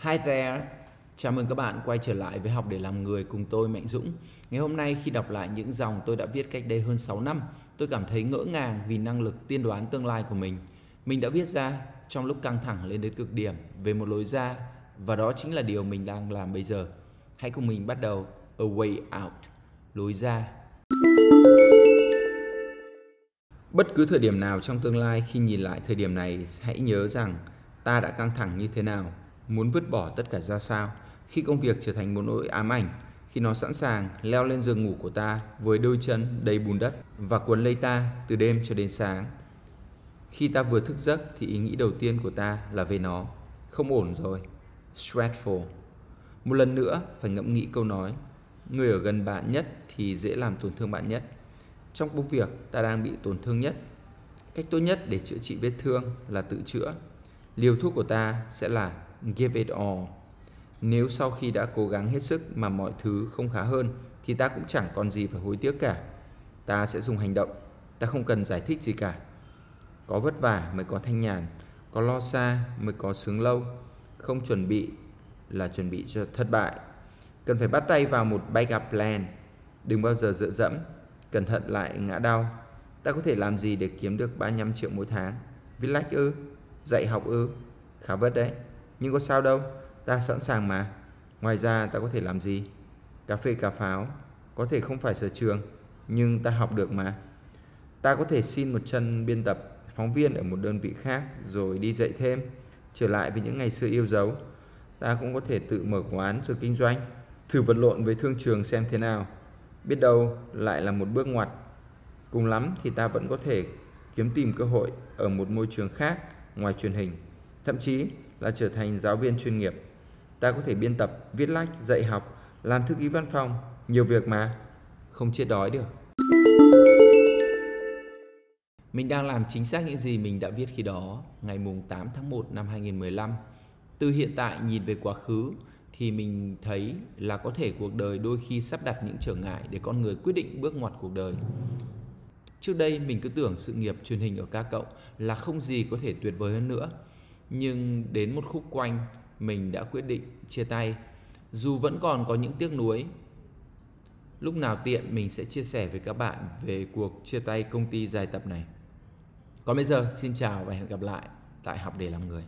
Hi there! Chào mừng các bạn quay trở lại với Học để làm người cùng tôi Mạnh Dũng. Ngày hôm nay khi đọc lại những dòng tôi đã viết cách đây hơn 6 năm, tôi cảm thấy ngỡ ngàng vì năng lực tiên đoán tương lai của mình. Mình đã viết ra trong lúc căng thẳng lên đến cực điểm về một lối ra và đó chính là điều mình đang làm bây giờ. Hãy cùng mình bắt đầu A Way Out, lối ra. Bất cứ thời điểm nào trong tương lai khi nhìn lại thời điểm này, hãy nhớ rằng ta đã căng thẳng như thế nào, muốn vứt bỏ tất cả ra sao, khi công việc trở thành một nỗi ám ảnh, khi nó sẵn sàng leo lên giường ngủ của ta với đôi chân đầy bùn đất và cuốn lấy ta từ đêm cho đến sáng. Khi ta vừa thức giấc thì ý nghĩ đầu tiên của ta là về nó. Không ổn rồi. Stressful. Một lần nữa phải ngẫm nghĩ câu nói. Người ở gần bạn nhất thì dễ làm tổn thương bạn nhất. Trong công việc ta đang bị tổn thương nhất. Cách tốt nhất để chữa trị vết thương là tự chữa. Liều thuốc của ta sẽ là give it all. Nếu sau khi đã cố gắng hết sức mà mọi thứ không khá hơn thì ta cũng chẳng còn gì phải hối tiếc cả. Ta sẽ dùng hành động, ta không cần giải thích gì cả. Có vất vả mới có thanh nhàn, có lo xa mới có sướng lâu. Không chuẩn bị là chuẩn bị cho thất bại. Cần phải bắt tay vào một backup plan. Đừng bao giờ dựa dẫm, cẩn thận lại ngã đau. Ta có thể làm gì để kiếm được 35 triệu mỗi tháng? Viết lách ư? Dạy học ư? Khá vất đấy. Nhưng có sao đâu, ta sẵn sàng mà. Ngoài ra ta có thể làm gì? Cà phê cà pháo, có thể không phải sở trường, nhưng ta học được mà. Ta có thể xin một chân biên tập, phóng viên ở một đơn vị khác rồi đi dạy thêm, trở lại với những ngày xưa yêu dấu. Ta cũng có thể tự mở quán rồi kinh doanh, thử vật lộn với thương trường xem thế nào. Biết đâu lại là một bước ngoặt. Cùng lắm thì ta vẫn có thể kiếm tìm cơ hội ở một môi trường khác ngoài truyền hình, thậm chí là trở thành giáo viên chuyên nghiệp. Ta có thể biên tập, viết lách, dạy học, làm thư ký văn phòng, nhiều việc mà, không chết đói được. Mình đang làm chính xác những gì mình đã viết khi đó, ngày mùng 8 tháng 1 năm 2015. Từ hiện tại nhìn về quá khứ thì mình thấy là có thể cuộc đời đôi khi sắp đặt những trở ngại để con người quyết định bước ngoặt cuộc đời. Trước đây mình cứ tưởng sự nghiệp truyền hình ở ca cộng là không gì có thể tuyệt vời hơn nữa. Nhưng đến một khúc quanh, mình đã quyết định chia tay. Dù vẫn còn có những tiếc nuối. Lúc nào tiện mình sẽ chia sẻ với các bạn về cuộc chia tay công ty dài tập này. Còn bây giờ, xin chào và hẹn gặp lại tại học để làm người.